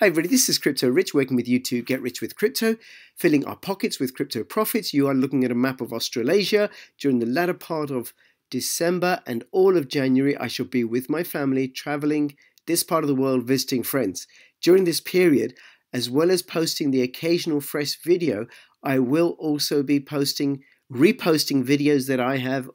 Hi everybody, this is Crypto Rich working with you to get rich with crypto, filling our pockets with crypto profits. You are looking at a map of Australasia during the latter part of December and all of January. I shall be with my family traveling this part of the world visiting friends. During this period, as well as posting the occasional fresh video, I will also be posting reposting videos that I have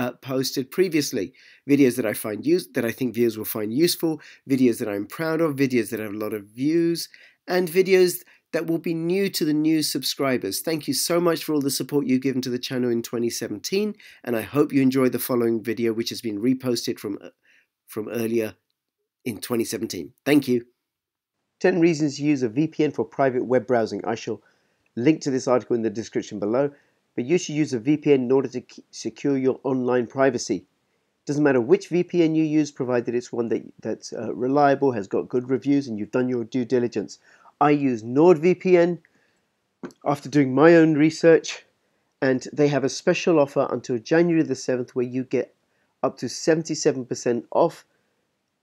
uh, posted previously. Videos that I find use that I think viewers will find useful, videos that I'm proud of, videos that have a lot of views, and videos that will be new to the new subscribers. Thank you so much for all the support you've given to the channel in 2017, and I hope you enjoy the following video, which has been reposted from uh, from earlier in 2017. Thank you. 10 reasons to use a VPN for private web browsing. I shall link to this article in the description below but you should use a VPN in order to secure your online privacy. Doesn't matter which VPN you use, provided it's one that, that's uh, reliable, has got good reviews, and you've done your due diligence. I use NordVPN after doing my own research, and they have a special offer until January the 7th where you get up to 77% off,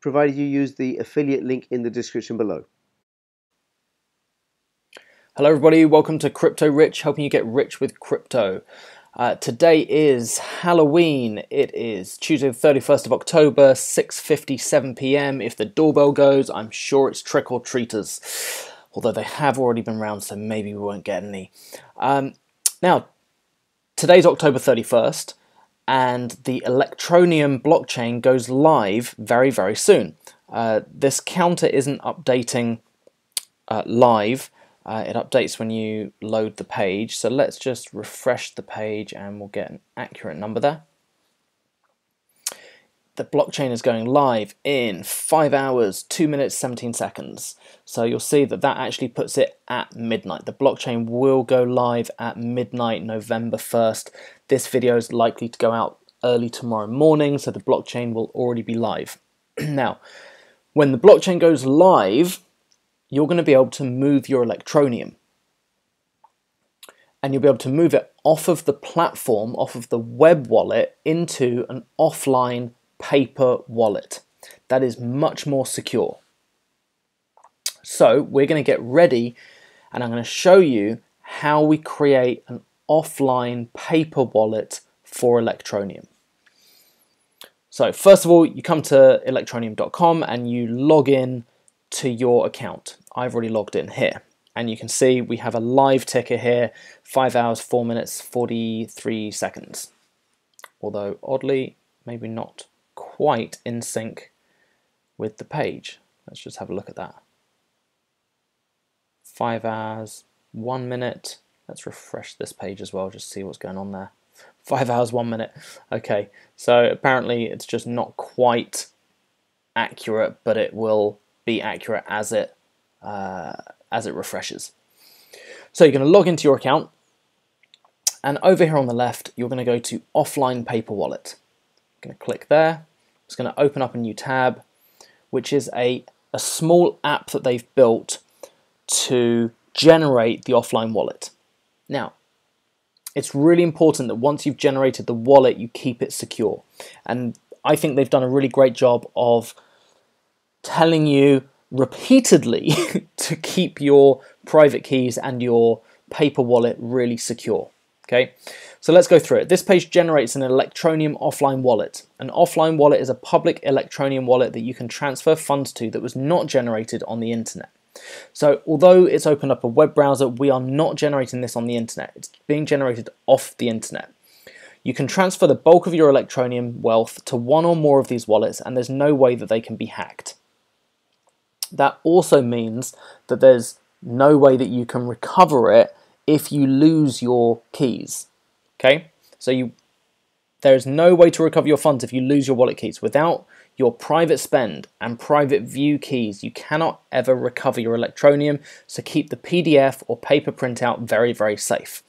provided you use the affiliate link in the description below. Hello everybody, welcome to Crypto Rich, helping you get rich with crypto. Uh, today is Halloween. It is Tuesday the 31st of October, 6.57pm. If the doorbell goes, I'm sure it's trick-or-treaters. Although they have already been round, so maybe we won't get any. Um, now, today's October 31st, and the Electroneum blockchain goes live very, very soon. Uh, this counter isn't updating uh, live, uh, it updates when you load the page. So let's just refresh the page and we'll get an accurate number there. The blockchain is going live in 5 hours, 2 minutes, 17 seconds. So you'll see that that actually puts it at midnight. The blockchain will go live at midnight, November 1st. This video is likely to go out early tomorrow morning, so the blockchain will already be live. now, when the blockchain goes live, you're going to be able to move your electroneum. And you'll be able to move it off of the platform, off of the web wallet, into an offline paper wallet. That is much more secure. So we're going to get ready and I'm going to show you how we create an offline paper wallet for Electroneum. So first of all, you come to electroneum.com and you log in to your account. I've already logged in here. And you can see we have a live ticker here, 5 hours, 4 minutes, 43 seconds. Although, oddly, maybe not quite in sync with the page. Let's just have a look at that. 5 hours, 1 minute. Let's refresh this page as well, just see what's going on there. 5 hours, 1 minute. Okay, so apparently it's just not quite accurate, but it will be accurate as it uh, as it refreshes. So you're going to log into your account, and over here on the left, you're going to go to Offline Paper Wallet. I'm going to click there. It's going to open up a new tab, which is a, a small app that they've built to generate the offline wallet. Now, it's really important that once you've generated the wallet, you keep it secure. And I think they've done a really great job of telling you repeatedly to keep your private keys and your paper wallet really secure. Okay, so let's go through it. This page generates an Electroneum offline wallet. An offline wallet is a public Electroneum wallet that you can transfer funds to that was not generated on the internet. So although it's opened up a web browser, we are not generating this on the internet. It's being generated off the internet. You can transfer the bulk of your Electroneum wealth to one or more of these wallets and there's no way that they can be hacked. That also means that there's no way that you can recover it if you lose your keys. Okay, so you there is no way to recover your funds if you lose your wallet keys. Without your private spend and private view keys, you cannot ever recover your electroneum. so keep the PDF or paper printout very, very safe.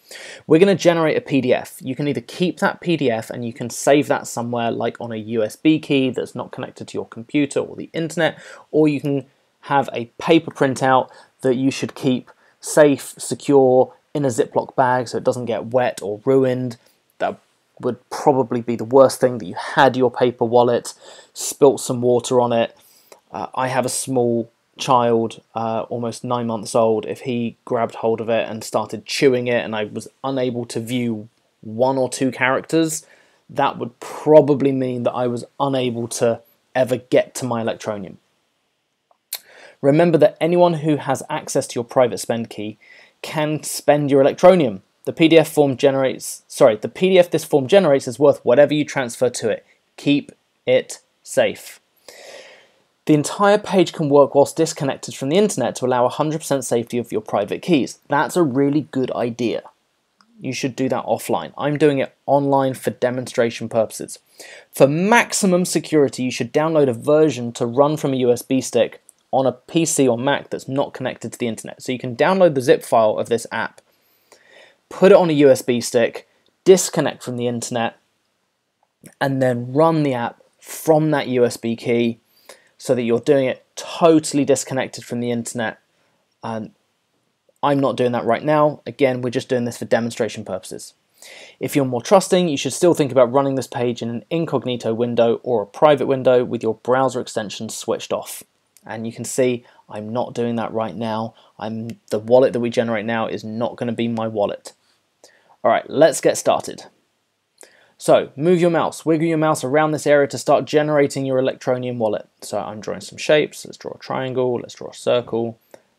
We're going to generate a PDF. You can either keep that PDF and you can save that somewhere like on a USB key that's not connected to your computer or the internet, or you can have a paper printout that you should keep safe, secure, in a Ziploc bag so it doesn't get wet or ruined. That would probably be the worst thing that you had your paper wallet, spilt some water on it. Uh, I have a small child, uh, almost nine months old, if he grabbed hold of it and started chewing it and I was unable to view one or two characters, that would probably mean that I was unable to ever get to my Electroneum. Remember that anyone who has access to your private spend key can spend your Electroneum. The PDF form generates, sorry, the PDF this form generates is worth whatever you transfer to it. Keep it safe. The entire page can work whilst disconnected from the internet to allow 100% safety of your private keys. That's a really good idea. You should do that offline. I'm doing it online for demonstration purposes. For maximum security, you should download a version to run from a USB stick on a PC or Mac that's not connected to the internet. So you can download the zip file of this app, put it on a USB stick, disconnect from the internet, and then run the app from that USB key so that you're doing it totally disconnected from the internet. And I'm not doing that right now. Again, we're just doing this for demonstration purposes. If you're more trusting, you should still think about running this page in an incognito window or a private window with your browser extension switched off. And you can see I'm not doing that right now. I'm the wallet that we generate now is not going to be my wallet. All right, let's get started. So move your mouse, wiggle your mouse around this area to start generating your Electroneum wallet. So I'm drawing some shapes. Let's draw a triangle. Let's draw a circle.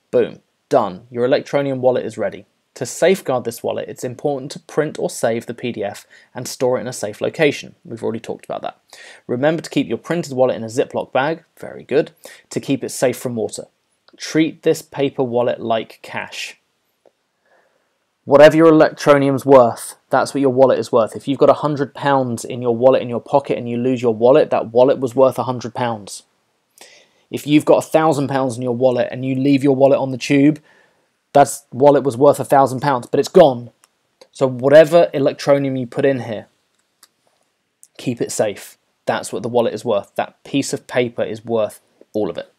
Boom, done. Your Electroneum wallet is ready. To safeguard this wallet, it's important to print or save the PDF and store it in a safe location. We've already talked about that. Remember to keep your printed wallet in a Ziploc bag, very good, to keep it safe from water. Treat this paper wallet like cash whatever your electroneum's worth, that's what your wallet is worth. If you've got a hundred pounds in your wallet in your pocket and you lose your wallet, that wallet was worth a hundred pounds. If you've got a thousand pounds in your wallet and you leave your wallet on the tube, that wallet was worth a thousand pounds, but it's gone. So whatever electroneum you put in here, keep it safe. That's what the wallet is worth. That piece of paper is worth all of it.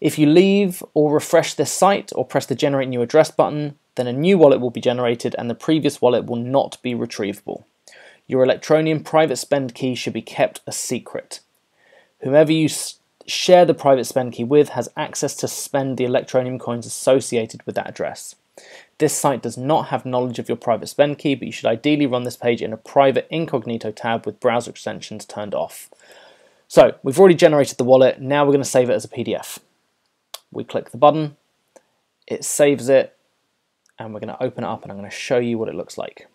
If you leave or refresh this site or press the generate new address button, then a new wallet will be generated and the previous wallet will not be retrievable. Your Electroneum private spend key should be kept a secret. Whomever you share the private spend key with has access to spend the Electroneum coins associated with that address. This site does not have knowledge of your private spend key, but you should ideally run this page in a private incognito tab with browser extensions turned off. So we've already generated the wallet, now we're going to save it as a PDF. We click the button, it saves it, and we're going to open it up and I'm going to show you what it looks like.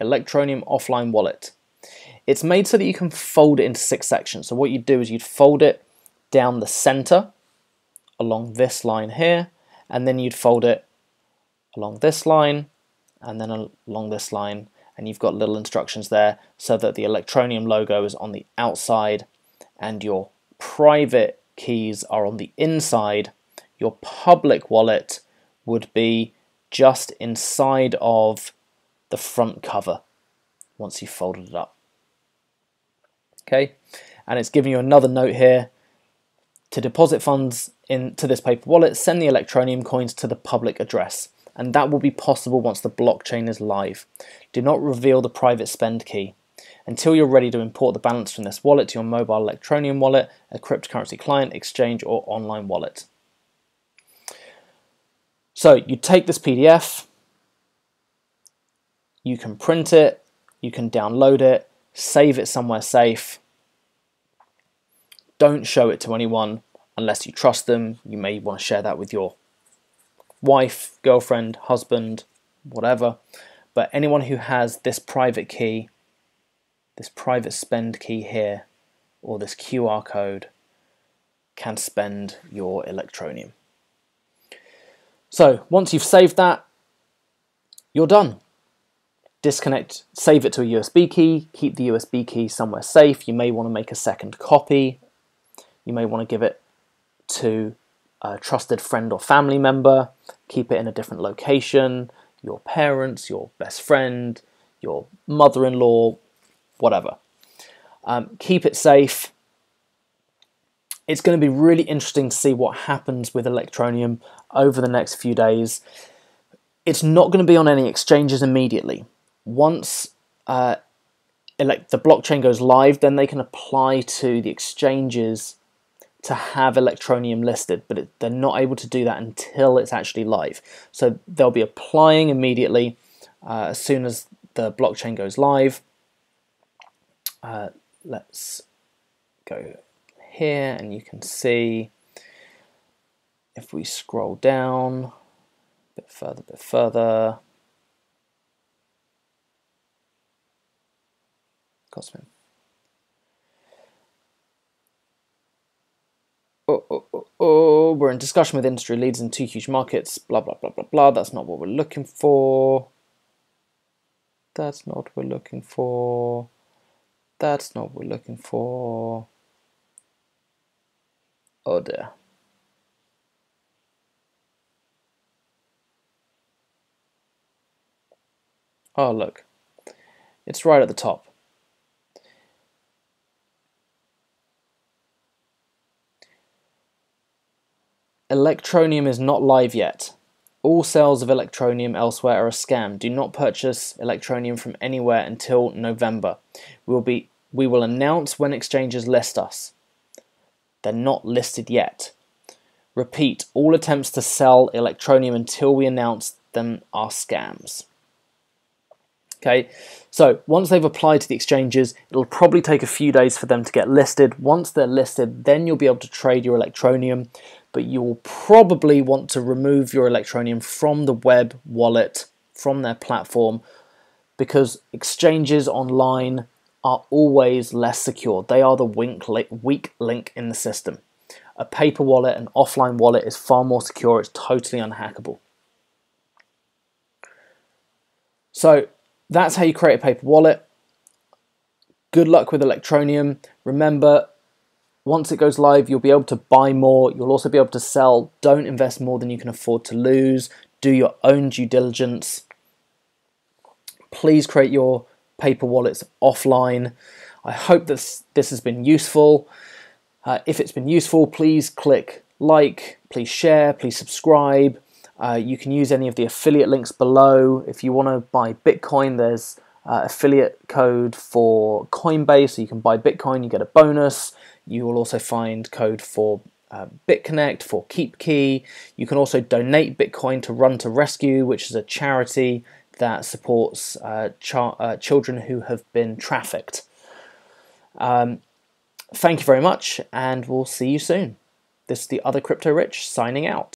Electroneum offline wallet. It's made so that you can fold it into six sections. So what you'd do is you'd fold it down the center along this line here, and then you'd fold it along this line, and then along this line, and you've got little instructions there so that the Electroneum logo is on the outside and your private keys are on the inside. Your public wallet would be just inside of the front cover once you've folded it up. Okay, and it's giving you another note here. To deposit funds into this paper wallet, send the Electroneum coins to the public address, and that will be possible once the blockchain is live. Do not reveal the private spend key. Until you're ready to import the balance from this wallet to your mobile Electroneum wallet, a cryptocurrency client, exchange, or online wallet. So you take this PDF, you can print it, you can download it, save it somewhere safe. Don't show it to anyone unless you trust them. You may want to share that with your wife, girlfriend, husband, whatever. But anyone who has this private key, this private spend key here, or this QR code, can spend your electroneum. So once you've saved that, you're done. Disconnect, save it to a USB key, keep the USB key somewhere safe. You may want to make a second copy. You may want to give it to a trusted friend or family member, keep it in a different location, your parents, your best friend, your mother-in-law, whatever. Um, keep it safe. It's going to be really interesting to see what happens with Electroneum over the next few days. It's not going to be on any exchanges immediately. Once uh, the blockchain goes live, then they can apply to the exchanges to have Electroneum listed, but it, they're not able to do that until it's actually live. So they'll be applying immediately uh, as soon as the blockchain goes live. Uh, let's go here and you can see if we scroll down a bit further, a bit further, Cosmin. Oh, oh, oh, oh, we're in discussion with industry leaders in two huge markets, blah, blah, blah, blah, blah. That's not what we're looking for. That's not what we're looking for. That's not what we're looking for. Oh dear. Oh look, it's right at the top. Electroneum is not live yet. All sales of Electroneum elsewhere are a scam. Do not purchase Electroneum from anywhere until November. We will, be, we will announce when exchanges list us. They're not listed yet. Repeat, all attempts to sell Electroneum until we announce them are scams. Okay, so once they've applied to the exchanges, it'll probably take a few days for them to get listed. Once they're listed, then you'll be able to trade your Electroneum but you will probably want to remove your Electroneum from the web wallet, from their platform, because exchanges online are always less secure. They are the weak link in the system. A paper wallet, an offline wallet, is far more secure. It's totally unhackable. So that's how you create a paper wallet. Good luck with Electroneum. Remember, once it goes live, you'll be able to buy more. You'll also be able to sell. Don't invest more than you can afford to lose. Do your own due diligence. Please create your paper wallets offline. I hope this, this has been useful. Uh, if it's been useful, please click like, please share, please subscribe. Uh, you can use any of the affiliate links below. If you want to buy Bitcoin, there's uh, affiliate code for Coinbase, so you can buy Bitcoin, you get a bonus. You will also find code for uh, BitConnect, for KeepKey. You can also donate Bitcoin to Run to Rescue, which is a charity that supports uh, uh, children who have been trafficked. Um, thank you very much, and we'll see you soon. This is the other Crypto Rich signing out.